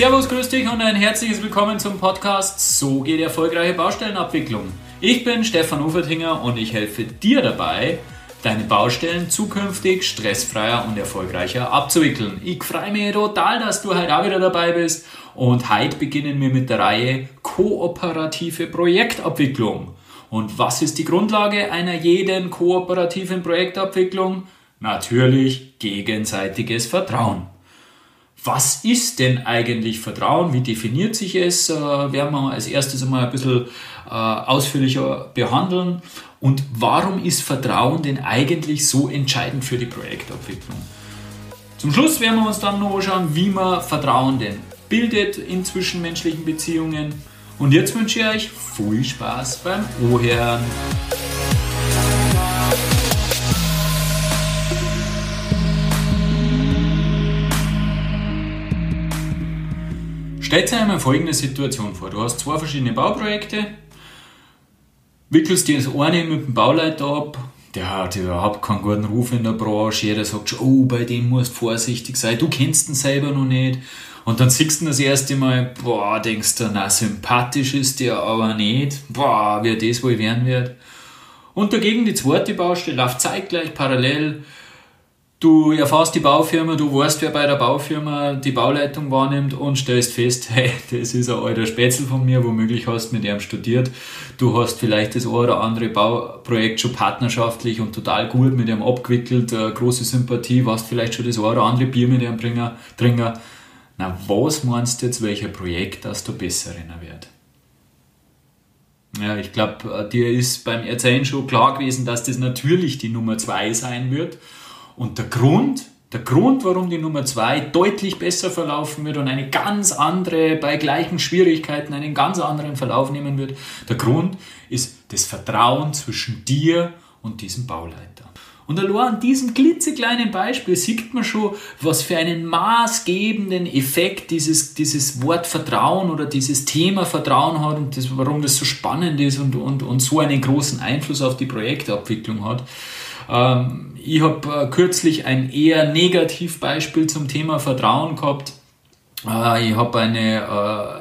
Servus, grüß dich und ein herzliches Willkommen zum Podcast So geht erfolgreiche Baustellenabwicklung. Ich bin Stefan Ufertinger und ich helfe dir dabei, deine Baustellen zukünftig stressfreier und erfolgreicher abzuwickeln. Ich freue mich total, dass du heute auch wieder dabei bist und heute beginnen wir mit der Reihe Kooperative Projektabwicklung. Und was ist die Grundlage einer jeden kooperativen Projektabwicklung? Natürlich gegenseitiges Vertrauen. Was ist denn eigentlich Vertrauen? Wie definiert sich es? Äh, werden wir als erstes einmal ein bisschen äh, ausführlicher behandeln. Und warum ist Vertrauen denn eigentlich so entscheidend für die Projektabwicklung? Zum Schluss werden wir uns dann noch anschauen, wie man Vertrauen denn bildet in zwischenmenschlichen Beziehungen. Und jetzt wünsche ich euch viel Spaß beim Ohren. Stellt euch einmal folgende Situation vor. Du hast zwei verschiedene Bauprojekte, wickelst dir das eine mit dem Bauleiter ab, der hat überhaupt keinen guten Ruf in der Branche, jeder sagt schon, oh, bei dem musst du vorsichtig sein, du kennst ihn selber noch nicht. Und dann siehst du das erste Mal, boah, denkst du, na, sympathisch ist der aber nicht, boah, wie das wohl werden wird. Und dagegen die zweite Baustelle läuft zeitgleich parallel, Du erfährst die Baufirma, du weißt, wer bei der Baufirma die Bauleitung wahrnimmt und stellst fest, hey, das ist ein alter Spätzl von mir, womöglich hast du mit ihm studiert. Du hast vielleicht das eine oder andere Bauprojekt schon partnerschaftlich und total gut mit ihm abgewickelt, äh, große Sympathie, warst vielleicht schon das eine oder andere Bier mit ihm Bringer. Na, was meinst du jetzt, welcher Projekt, dass du besser wird? Ja, ich glaube, äh, dir ist beim Erzählen schon klar gewesen, dass das natürlich die Nummer zwei sein wird. Und der Grund, der Grund, warum die Nummer 2 deutlich besser verlaufen wird und eine ganz andere, bei gleichen Schwierigkeiten, einen ganz anderen Verlauf nehmen wird, der Grund ist das Vertrauen zwischen dir und diesem Bauleiter. Und allein an diesem klitzekleinen Beispiel sieht man schon, was für einen maßgebenden Effekt dieses, dieses Wort Vertrauen oder dieses Thema Vertrauen hat und das, warum das so spannend ist und, und, und so einen großen Einfluss auf die Projektabwicklung hat. Ähm, ich habe äh, kürzlich ein eher Negativbeispiel zum Thema Vertrauen gehabt. Äh, ich habe eine äh,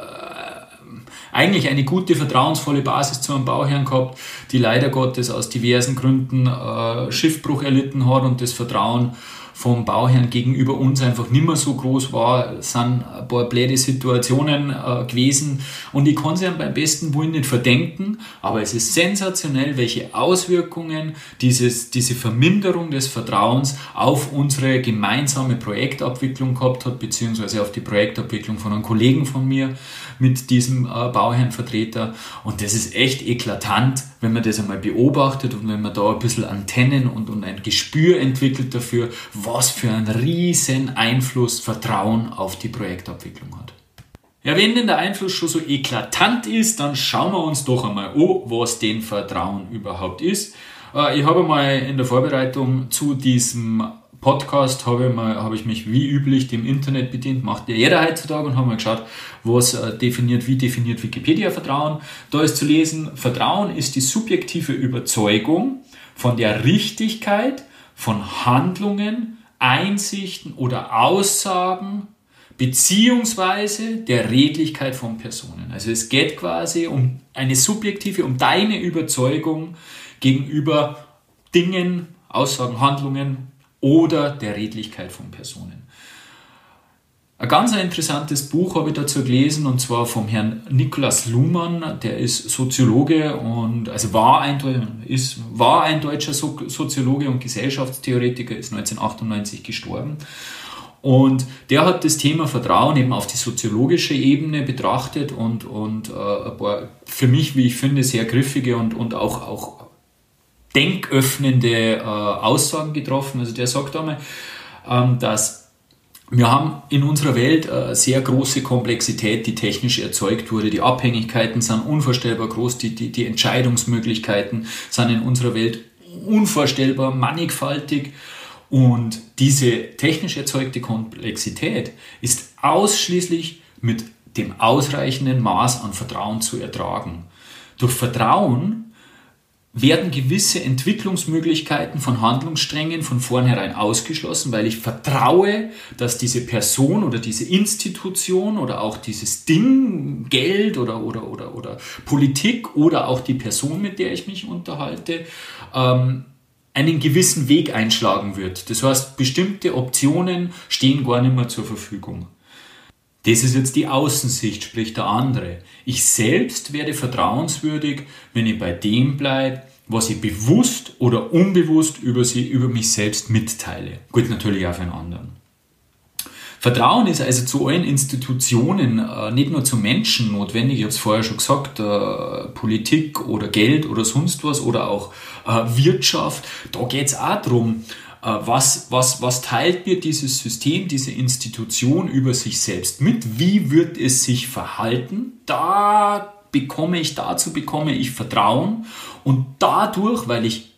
eigentlich eine gute, vertrauensvolle Basis zu einem Bauherrn gehabt, die leider Gottes aus diversen Gründen äh, Schiffbruch erlitten hat und das Vertrauen vom Bauherrn gegenüber uns einfach nicht mehr so groß war, sind ein paar blöde Situationen äh, gewesen. Und ich kann sie ihm beim besten Willen nicht verdenken, aber es ist sensationell, welche Auswirkungen dieses, diese Verminderung des Vertrauens auf unsere gemeinsame Projektabwicklung gehabt hat, beziehungsweise auf die Projektabwicklung von einem Kollegen von mir mit diesem äh, Bauherrnvertreter. Und das ist echt eklatant, wenn man das einmal beobachtet und wenn man da ein bisschen Antennen und, und ein Gespür entwickelt dafür, was für einen riesen Einfluss Vertrauen auf die Projektabwicklung hat. Ja, wenn denn der Einfluss schon so eklatant ist, dann schauen wir uns doch einmal an, was denn Vertrauen überhaupt ist. Äh, ich habe mal in der Vorbereitung zu diesem Podcast habe ich, mal, habe ich mich wie üblich dem Internet bedient, macht ja jeder heutzutage und habe mal geschaut, was äh, definiert, wie definiert Wikipedia Vertrauen. Da ist zu lesen, Vertrauen ist die subjektive Überzeugung von der Richtigkeit von Handlungen, Einsichten oder Aussagen beziehungsweise der Redlichkeit von Personen. Also es geht quasi um eine subjektive, um deine Überzeugung gegenüber Dingen, Aussagen, Handlungen oder der Redlichkeit von Personen. Ein ganz interessantes Buch habe ich dazu gelesen und zwar vom Herrn Niklas Luhmann, der ist Soziologe und also war ein, ist, war ein deutscher Soziologe und Gesellschaftstheoretiker, ist 1998 gestorben. Und der hat das Thema Vertrauen eben auf die soziologische Ebene betrachtet und, und äh, ein paar für mich, wie ich finde, sehr griffige und, und auch, auch denköffnende äh, Aussagen getroffen. Also der sagt einmal, ähm, dass wir haben in unserer Welt eine sehr große Komplexität, die technisch erzeugt wurde. Die Abhängigkeiten sind unvorstellbar groß, die, die, die Entscheidungsmöglichkeiten sind in unserer Welt unvorstellbar mannigfaltig. Und diese technisch erzeugte Komplexität ist ausschließlich mit dem ausreichenden Maß an Vertrauen zu ertragen. Durch Vertrauen werden gewisse Entwicklungsmöglichkeiten von Handlungssträngen von vornherein ausgeschlossen, weil ich vertraue, dass diese Person oder diese Institution oder auch dieses Ding, Geld oder, oder, oder, oder Politik oder auch die Person, mit der ich mich unterhalte, ähm, einen gewissen Weg einschlagen wird. Das heißt, bestimmte Optionen stehen gar nicht mehr zur Verfügung. Das ist jetzt die Außensicht, sprich der andere. Ich selbst werde vertrauenswürdig, wenn ich bei dem bleibe, was ich bewusst oder unbewusst über, sie, über mich selbst mitteile. Gut, natürlich auch für einen anderen. Vertrauen ist also zu allen Institutionen, äh, nicht nur zu Menschen notwendig, ich habe es vorher schon gesagt, äh, Politik oder Geld oder sonst was oder auch äh, Wirtschaft. Da geht es auch darum, was, was, was teilt mir dieses System, diese Institution über sich selbst mit? Wie wird es sich verhalten? Da bekomme ich, dazu bekomme ich Vertrauen und dadurch, weil ich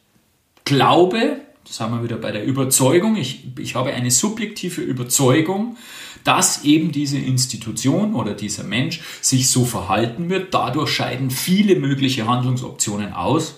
glaube, das haben wir wieder bei der Überzeugung, ich, ich habe eine subjektive Überzeugung, dass eben diese Institution oder dieser Mensch sich so verhalten wird. Dadurch scheiden viele mögliche Handlungsoptionen aus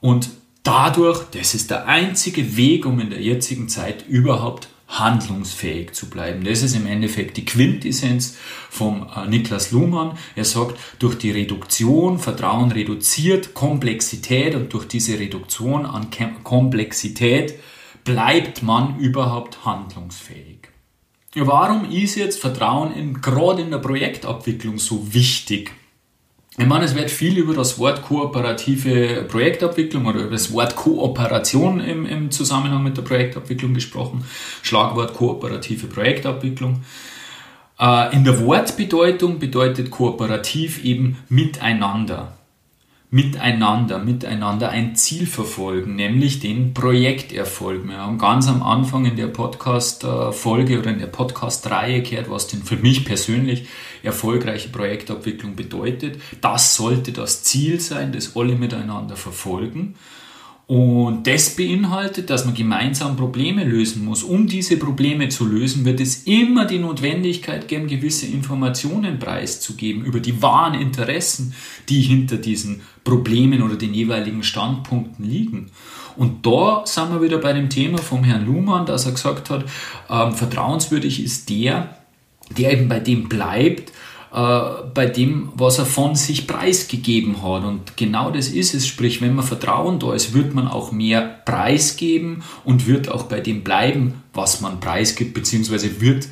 und dadurch, das ist der einzige Weg, um in der jetzigen Zeit überhaupt handlungsfähig zu bleiben. Das ist im Endeffekt die Quintessenz vom äh, Niklas Luhmann. Er sagt, durch die Reduktion, Vertrauen reduziert Komplexität und durch diese Reduktion an Komplexität bleibt man überhaupt handlungsfähig. Warum ist jetzt Vertrauen in, gerade in der Projektabwicklung so wichtig? Ich meine, es wird viel über das Wort kooperative Projektabwicklung oder über das Wort Kooperation im, im Zusammenhang mit der Projektabwicklung gesprochen. Schlagwort kooperative Projektabwicklung. Äh, in der Wortbedeutung bedeutet kooperativ eben miteinander miteinander, miteinander ein Ziel verfolgen, nämlich den Projekterfolg. Wir haben ganz am Anfang in der Podcast-Folge oder in der Podcast-Reihe gehört, was denn für mich persönlich erfolgreiche Projektabwicklung bedeutet. Das sollte das Ziel sein, das alle miteinander verfolgen. Und das beinhaltet, dass man gemeinsam Probleme lösen muss. Um diese Probleme zu lösen, wird es immer die Notwendigkeit geben, gewisse Informationen preiszugeben über die wahren Interessen, die hinter diesen Problemen oder den jeweiligen Standpunkten liegen. Und da sind wir wieder bei dem Thema vom Herrn Luhmann, dass er gesagt hat, ähm, vertrauenswürdig ist der, der eben bei dem bleibt, bei dem, was er von sich preisgegeben hat. Und genau das ist es. Sprich, wenn man Vertrauen da ist, wird man auch mehr preisgeben und wird auch bei dem bleiben, was man preisgibt, beziehungsweise wird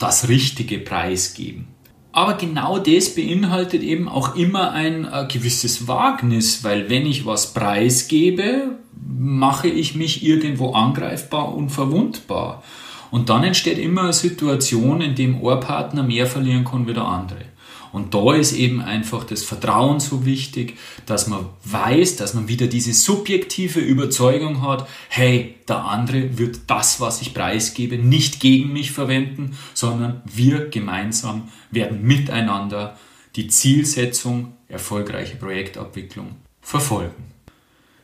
das richtige preisgeben. Aber genau das beinhaltet eben auch immer ein äh, gewisses Wagnis, weil wenn ich was preisgebe, mache ich mich irgendwo angreifbar und verwundbar. Und dann entsteht immer eine Situation, in dem ein Partner mehr verlieren kann wie der andere. Und da ist eben einfach das Vertrauen so wichtig, dass man weiß, dass man wieder diese subjektive Überzeugung hat, hey, der andere wird das, was ich preisgebe, nicht gegen mich verwenden, sondern wir gemeinsam werden miteinander die Zielsetzung, erfolgreiche Projektabwicklung verfolgen.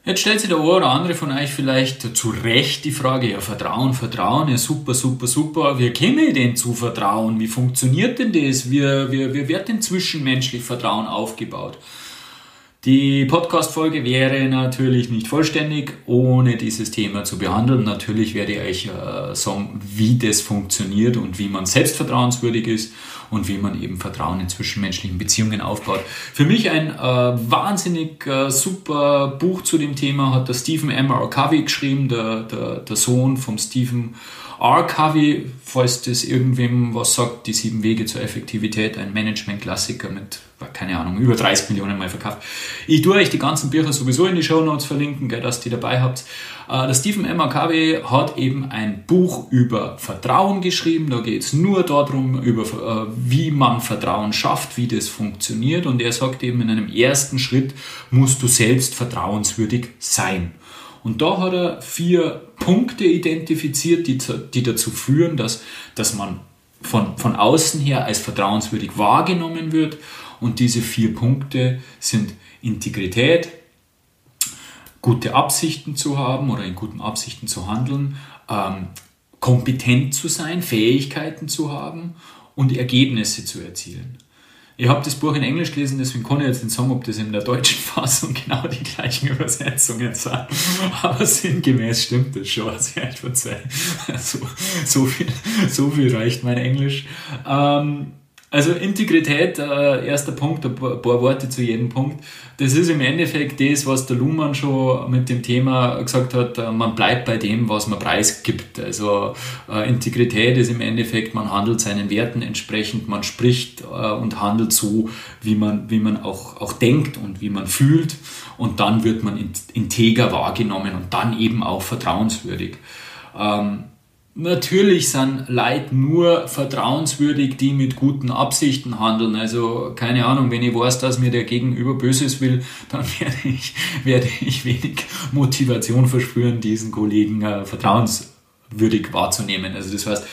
Jetzt stellt sich der eine oder andere von euch vielleicht zu Recht die Frage, ja Vertrauen, Vertrauen, ja super, super, super, wie käme ich denn zu Vertrauen? Wie funktioniert denn das? Wie, wie, wie wird denn zwischenmenschlich Vertrauen aufgebaut? Die Podcast-Folge wäre natürlich nicht vollständig, ohne dieses Thema zu behandeln. Natürlich werde ich euch äh, sagen, wie das funktioniert und wie man selbstvertrauenswürdig ist und wie man eben Vertrauen in zwischenmenschlichen Beziehungen aufbaut. Für mich ein äh, wahnsinnig äh, super Buch zu dem Thema hat der Stephen M. R. Covey geschrieben, der, der, der Sohn vom Stephen R. Covey, falls das irgendwem was sagt, die sieben Wege zur Effektivität, ein Management-Klassiker mit, keine Ahnung, über 30 Millionen Mal verkauft. Ich tue euch die ganzen Bücher sowieso in die Show Notes verlinken, gell, dass die dabei habt. Äh, der Stephen M. Covey hat eben ein Buch über Vertrauen geschrieben. Da geht es nur darum, über, äh, wie man Vertrauen schafft, wie das funktioniert. Und er sagt eben, in einem ersten Schritt musst du selbst vertrauenswürdig sein. Und da hat er vier Punkte identifiziert, die, die dazu führen, dass, dass man von, von außen her als vertrauenswürdig wahrgenommen wird. Und diese vier Punkte sind Integrität, gute Absichten zu haben oder in guten Absichten zu handeln, ähm, kompetent zu sein, Fähigkeiten zu haben und Ergebnisse zu erzielen. Ich habe das Buch in Englisch gelesen, deswegen kann ich jetzt nicht sagen, ob das in der deutschen Fassung genau die gleichen Übersetzungen sind. Aber sinngemäß stimmt das schon. Also ich verzeihe. So, so, viel, so viel reicht mein Englisch. Ähm, also Integrität, äh, erster Punkt, ein paar, Worte zu jedem Punkt. Das ist im Endeffekt das, was der Luhmann schon mit dem Thema gesagt hat, äh, man bleibt bei dem, was man preisgibt. Also äh, Integrität ist im Endeffekt, man handelt seinen Werten entsprechend, man spricht äh, und handelt so, wie man, wie man auch, auch denkt und wie man fühlt und dann wird man integer wahrgenommen und dann eben auch vertrauenswürdig. Ähm, Natürlich sind Leute nur vertrauenswürdig, die mit guten Absichten handeln. Also keine Ahnung, wenn ich weiß, dass mir der Gegenüber Böses will, dann werde ich, werde ich wenig Motivation verspüren, diesen Kollegen äh, vertrauenswürdig wahrzunehmen. Also das heißt,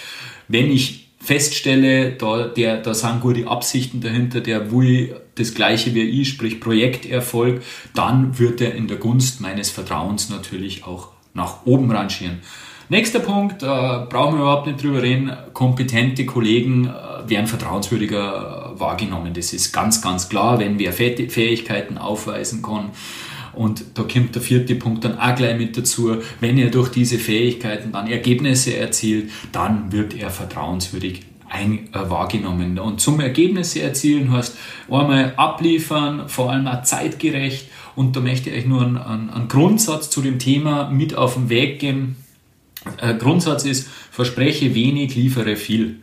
wenn ich feststelle, da, der, da sind gute Absichten dahinter, der will das Gleiche wie ich, sprich Projekterfolg, dann wird er in der Gunst meines Vertrauens natürlich auch nach oben rangieren. Nächster Punkt, äh, brauchen wir überhaupt nicht drüber reden, kompetente Kollegen äh, werden vertrauenswürdiger äh, wahrgenommen. Das ist ganz, ganz klar, wenn wer Fähigkeiten aufweisen kann. Und da kommt der vierte Punkt dann auch gleich mit dazu. Wenn er durch diese Fähigkeiten dann Ergebnisse erzielt, dann wird er vertrauenswürdig ein, äh, wahrgenommen. Und zum Ergebnisse erzielen heißt einmal abliefern, vor allem auch zeitgerecht. Und da möchte ich euch nur einen, einen, einen Grundsatz zu dem Thema mit auf den Weg geben Grundsatz ist, verspreche wenig, liefere viel.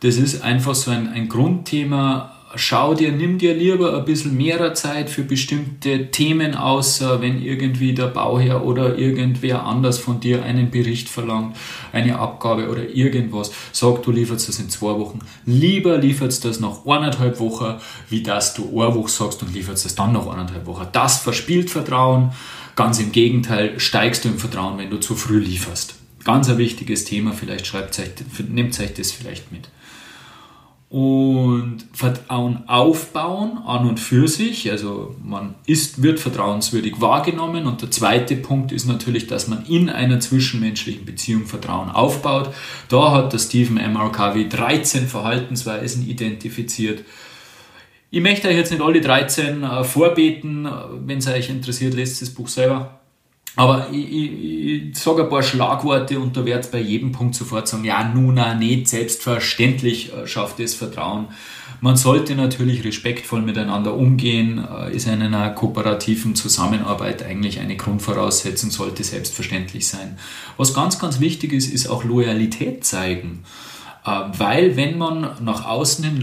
Das ist einfach so ein, ein Grundthema. Schau dir, nimm dir lieber ein bisschen mehr Zeit für bestimmte Themen außer wenn irgendwie der Bauherr oder irgendwer anders von dir einen Bericht verlangt, eine Abgabe oder irgendwas. Sag, du lieferst das in zwei Wochen. Lieber lieferst das nach eineinhalb Wochen, wie dass du eine Woche sagst und lieferst das dann nach eineinhalb Wochen. Das verspielt Vertrauen. Ganz im Gegenteil, steigst du im Vertrauen, wenn du zu früh lieferst. Ganz ein wichtiges Thema, vielleicht schreibt euch, nehmt euch das vielleicht mit. Und Vertrauen aufbauen an und für sich, also man ist, wird vertrauenswürdig wahrgenommen. Und der zweite Punkt ist natürlich, dass man in einer zwischenmenschlichen Beziehung Vertrauen aufbaut. Da hat der Stephen M. Covey 13 Verhaltensweisen identifiziert. Ich möchte euch jetzt nicht alle 13 äh, vorbeten. Wenn es euch interessiert, lest das Buch selber. Aber ich, ich, ich sage ein paar Schlagworte und da wird bei jedem Punkt sofort sagen, ja, nun, nicht selbstverständlich äh, schafft es Vertrauen. Man sollte natürlich respektvoll miteinander umgehen, äh, ist in einer kooperativen Zusammenarbeit eigentlich eine Grundvoraussetzung, sollte selbstverständlich sein. Was ganz, ganz wichtig ist, ist auch Loyalität zeigen. Äh, weil wenn man nach außen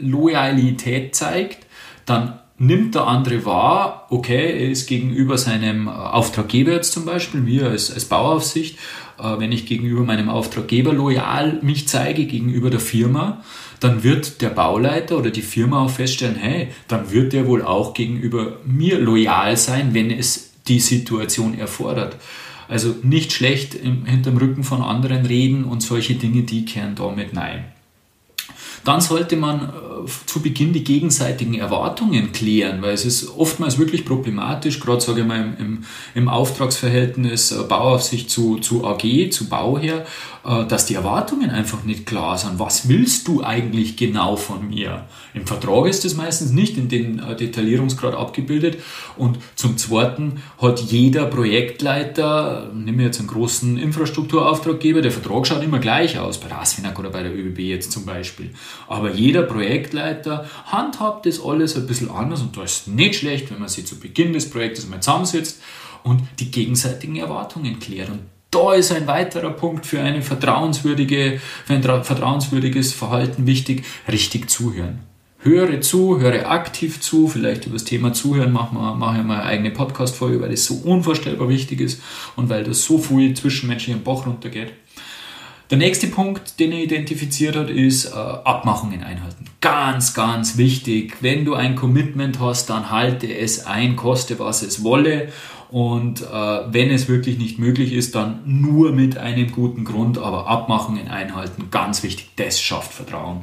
Loyalität zeigt, dann nimmt der andere wahr, okay, er ist gegenüber seinem äh, Auftraggeber jetzt zum Beispiel, wir als, als Bauaufsicht, äh, wenn ich gegenüber meinem Auftraggeber loyal mich zeige, gegenüber der Firma, dann wird der Bauleiter oder die Firma auch feststellen, hey, dann wird der wohl auch gegenüber mir loyal sein, wenn es die Situation erfordert. Also nicht schlecht im, hinterm Rücken von anderen reden und solche Dinge, die kehren damit nein. Dann sollte man äh, zu Beginn die gegenseitigen Erwartungen klären, weil es ist oftmals wirklich problematisch, gerade sage ich mal im, im, Auftragsverhältnis äh, Bauaufsicht zu, zu AG, zu Bauherr, äh, dass die Erwartungen einfach nicht klar sind. Was willst du eigentlich genau von mir? Im Vertrag ist das meistens nicht in den äh, Detaillierungsgrad abgebildet. Und zum Zweiten hat jeder Projektleiter, nehmen wir jetzt einen großen Infrastrukturauftraggeber, der Vertrag schaut immer gleich aus, bei der ASFINAG oder bei der ÖBB jetzt zum Beispiel. Aber jeder Projektleiter handhabt das alles ein bisschen anders und da ist nicht schlecht, wenn man sich zu Beginn des Projektes mal zusammensitzt und die gegenseitigen Erwartungen klärt. Und da ist ein weiterer Punkt für, eine vertrauenswürdige, für ein vertrauenswürdiges Verhalten wichtig, richtig zuhören. Höre zu, höre aktiv zu, vielleicht über das Thema Zuhören mache wir, mache ich mal eine eigene Podcast-Folge, weil das so unvorstellbar wichtig ist und weil das so viel zwischenmenschlich im Bach runtergeht. Der nächste Punkt, den er identifiziert hat, ist äh, Abmachungen einhalten. Ganz, ganz wichtig. Wenn du ein Commitment hast, dann halte es ein, koste was es wolle. Und äh, wenn es wirklich nicht möglich ist, dann nur mit einem guten Grund, aber Abmachungen einhalten, ganz wichtig, das schafft Vertrauen.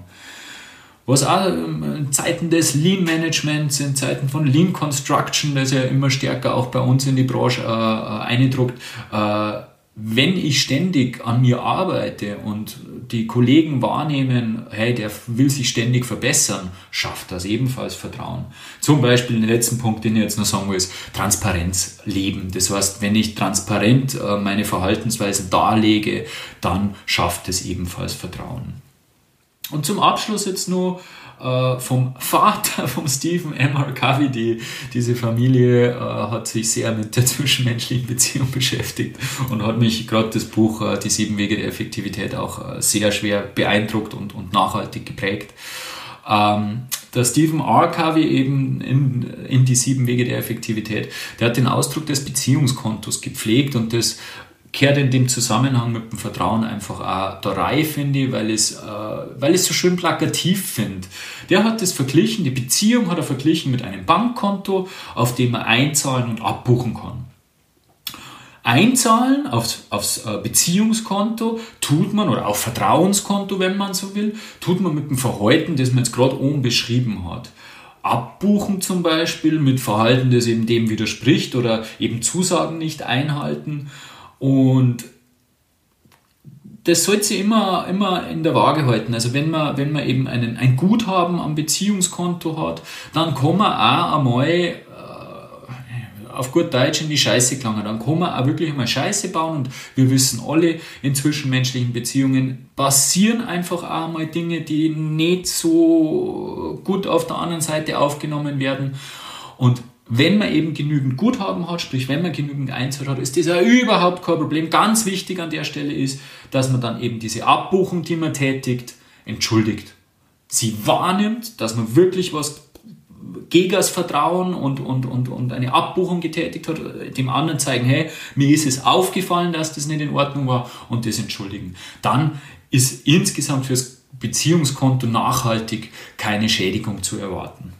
Was auch ähm, in Zeiten des Lean Managements, in Zeiten von Lean Construction, das ja immer stärker auch bei uns in die Branche äh, äh eindruckt, äh, wenn ich ständig an mir arbeite und die Kollegen wahrnehmen, hey, der will sich ständig verbessern, schafft das ebenfalls Vertrauen. Zum Beispiel den letzten Punkt, den ich jetzt noch sagen will, ist Transparenz leben. Das heißt, wenn ich transparent äh, meine Verhaltensweisen darlege, dann schafft es ebenfalls Vertrauen. Und zum Abschluss jetzt nur äh, vom Vater von Stephen M. R. Covey. Die, diese Familie äh, hat sich sehr mit der zwischenmenschlichen Beziehung beschäftigt und hat mich gerade das Buch äh, Die sieben Wege der Effektivität auch äh, sehr schwer beeindruckt und, und nachhaltig geprägt. Ähm, der Stephen R. Covey eben in, in die sieben Wege der Effektivität, der hat den Ausdruck des Beziehungskontos gepflegt und das kehrt in dem Zusammenhang mit dem Vertrauen einfach auch da rein, finde ich, weil es äh, so schön plakativ finde. Der hat das verglichen, die Beziehung hat er verglichen mit einem Bankkonto, auf dem man einzahlen und abbuchen kann. Einzahlen aufs, aufs äh, Beziehungskonto tut man, oder auf Vertrauenskonto, wenn man so will, tut man mit dem Verhalten, das man jetzt gerade oben beschrieben hat. Abbuchen zum Beispiel mit Verhalten, das eben dem widerspricht oder eben Zusagen nicht einhalten. Und das sollte sie immer, immer in der Waage halten. Also wenn man, wenn man eben einen, ein Guthaben am Beziehungskonto hat, dann kann man auch einmal äh, auf gut Deutsch in die Scheiße gelangen. Dann kann man auch wirklich einmal Scheiße bauen und wir wissen alle, in zwischenmenschlichen Beziehungen passieren einfach auch einmal Dinge, die nicht so gut auf der anderen Seite aufgenommen werden. Und wenn man eben genügend Guthaben hat, sprich wenn man genügend Einzahlt hat, ist das ja überhaupt kein Problem. Ganz wichtig an der Stelle ist, dass man dann eben diese Abbuchung, die man tätigt, entschuldigt. Sie wahrnimmt, dass man wirklich was gegen das Vertrauen und, und, und, und eine Abbuchung getätigt hat, dem anderen zeigen, hey, mir ist es aufgefallen, dass das nicht in Ordnung war und das entschuldigen. Dann ist insgesamt fürs Beziehungskonto nachhaltig keine Schädigung zu erwarten.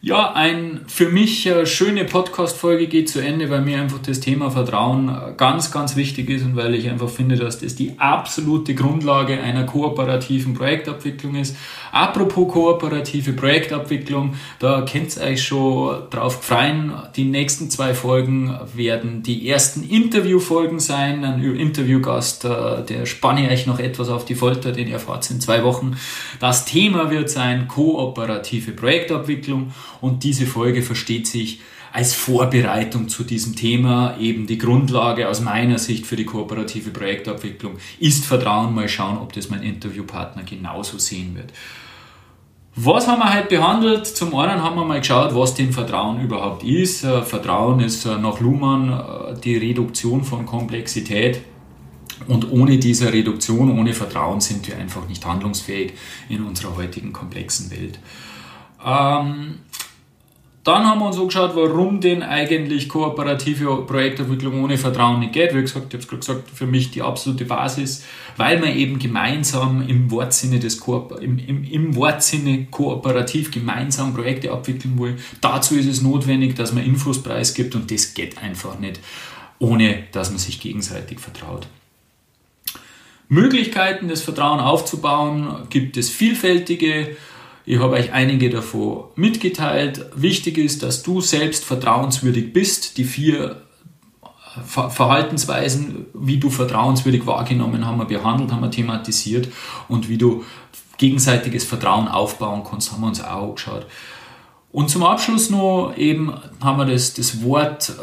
Ja, ein für mich äh, schöne Podcast-Folge geht zu Ende, weil mir einfach das Thema Vertrauen äh, ganz, ganz wichtig ist und weil ich einfach finde, dass das die absolute Grundlage einer kooperativen Projektabwicklung ist. Apropos kooperative Projektabwicklung, da könnt ihr euch schon drauf freuen. Die nächsten zwei Folgen werden die ersten Interviewfolgen sein. Ein Interviewgast, äh, der spanne euch noch etwas auf die Folter, den erfahrt in zwei Wochen. Das Thema wird sein kooperative Projektabwicklung. Und diese Folge versteht sich als Vorbereitung zu diesem Thema eben die Grundlage aus meiner Sicht für die kooperative Projektabwicklung ist Vertrauen. Mal schauen, ob das mein Interviewpartner genauso sehen wird. Was haben wir heute behandelt? Zum einen haben wir mal geschaut, was denn Vertrauen überhaupt ist. Äh, Vertrauen ist äh, nach Luhmann äh, die Reduktion von Komplexität. Und ohne diese Reduktion, ohne Vertrauen sind wir einfach nicht handlungsfähig in unserer heutigen komplexen Welt. Ähm, dann haben wir uns angeschaut, warum denn eigentlich kooperative Projektentwicklung ohne Vertrauen nicht geht. Wie gesagt, ich habe es gerade gesagt, für mich die absolute Basis, weil man eben gemeinsam im Wortsinne, des Koop im, im, im Wortsinne kooperativ gemeinsam Projekte abwickeln will. Dazu ist es notwendig, dass man Infos preisgibt und das geht einfach nicht, ohne dass man sich gegenseitig vertraut. Möglichkeiten, das Vertrauen aufzubauen, gibt es vielfältige. Ich habe euch einige davon mitgeteilt. Wichtig ist, dass du selbst vertrauenswürdig bist. Die vier Verhaltensweisen, wie du vertrauenswürdig wahrgenommen haben wir behandelt, haben wir thematisiert und wie du gegenseitiges Vertrauen aufbauen kannst, haben wir uns auch angeschaut. Und zum Abschluss noch eben haben wir das, das Wort äh,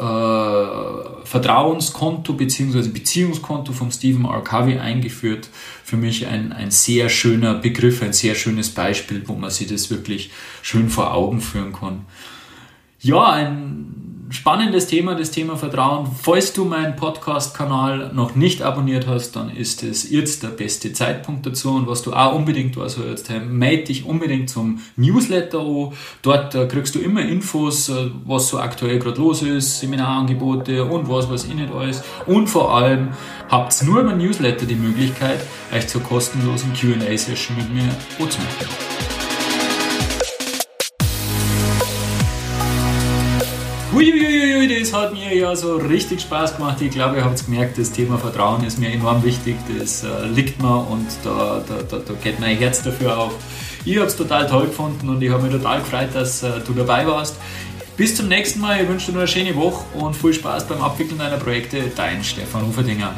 Vertrauenskonto bzw. Beziehungskonto von Stephen R. Covey eingeführt. Für mich ein, ein sehr schöner Begriff, ein sehr schönes Beispiel, wo man sich das wirklich schön vor Augen führen kann. Ja, ein spannendes Thema, das Thema Vertrauen. Falls du meinen Podcast-Kanal noch nicht abonniert hast, dann ist es jetzt der beste Zeitpunkt dazu. Und was du auch unbedingt was sollst, melde dich unbedingt zum Newsletter an. Dort äh, kriegst du immer Infos, äh, was so aktuell gerade los ist, Seminarangebote und was weiß ich nicht alles. Und vor allem habt nur im Newsletter die Möglichkeit, euch zur kostenlosen QA-Session mit mir anzumelden. Huiuiui, das hat mir ja so richtig Spaß gemacht. Ich glaube, ihr habt gemerkt, das Thema Vertrauen ist mir enorm wichtig. Das äh, liegt mir und da, da, da, da geht mein Herz dafür auf. Ich habe es total toll gefunden und ich habe mich total gefreut, dass äh, du dabei warst. Bis zum nächsten Mal. Ich wünsche dir noch eine schöne Woche und viel Spaß beim Abwickeln deiner Projekte. Dein Stefan Uferdinger.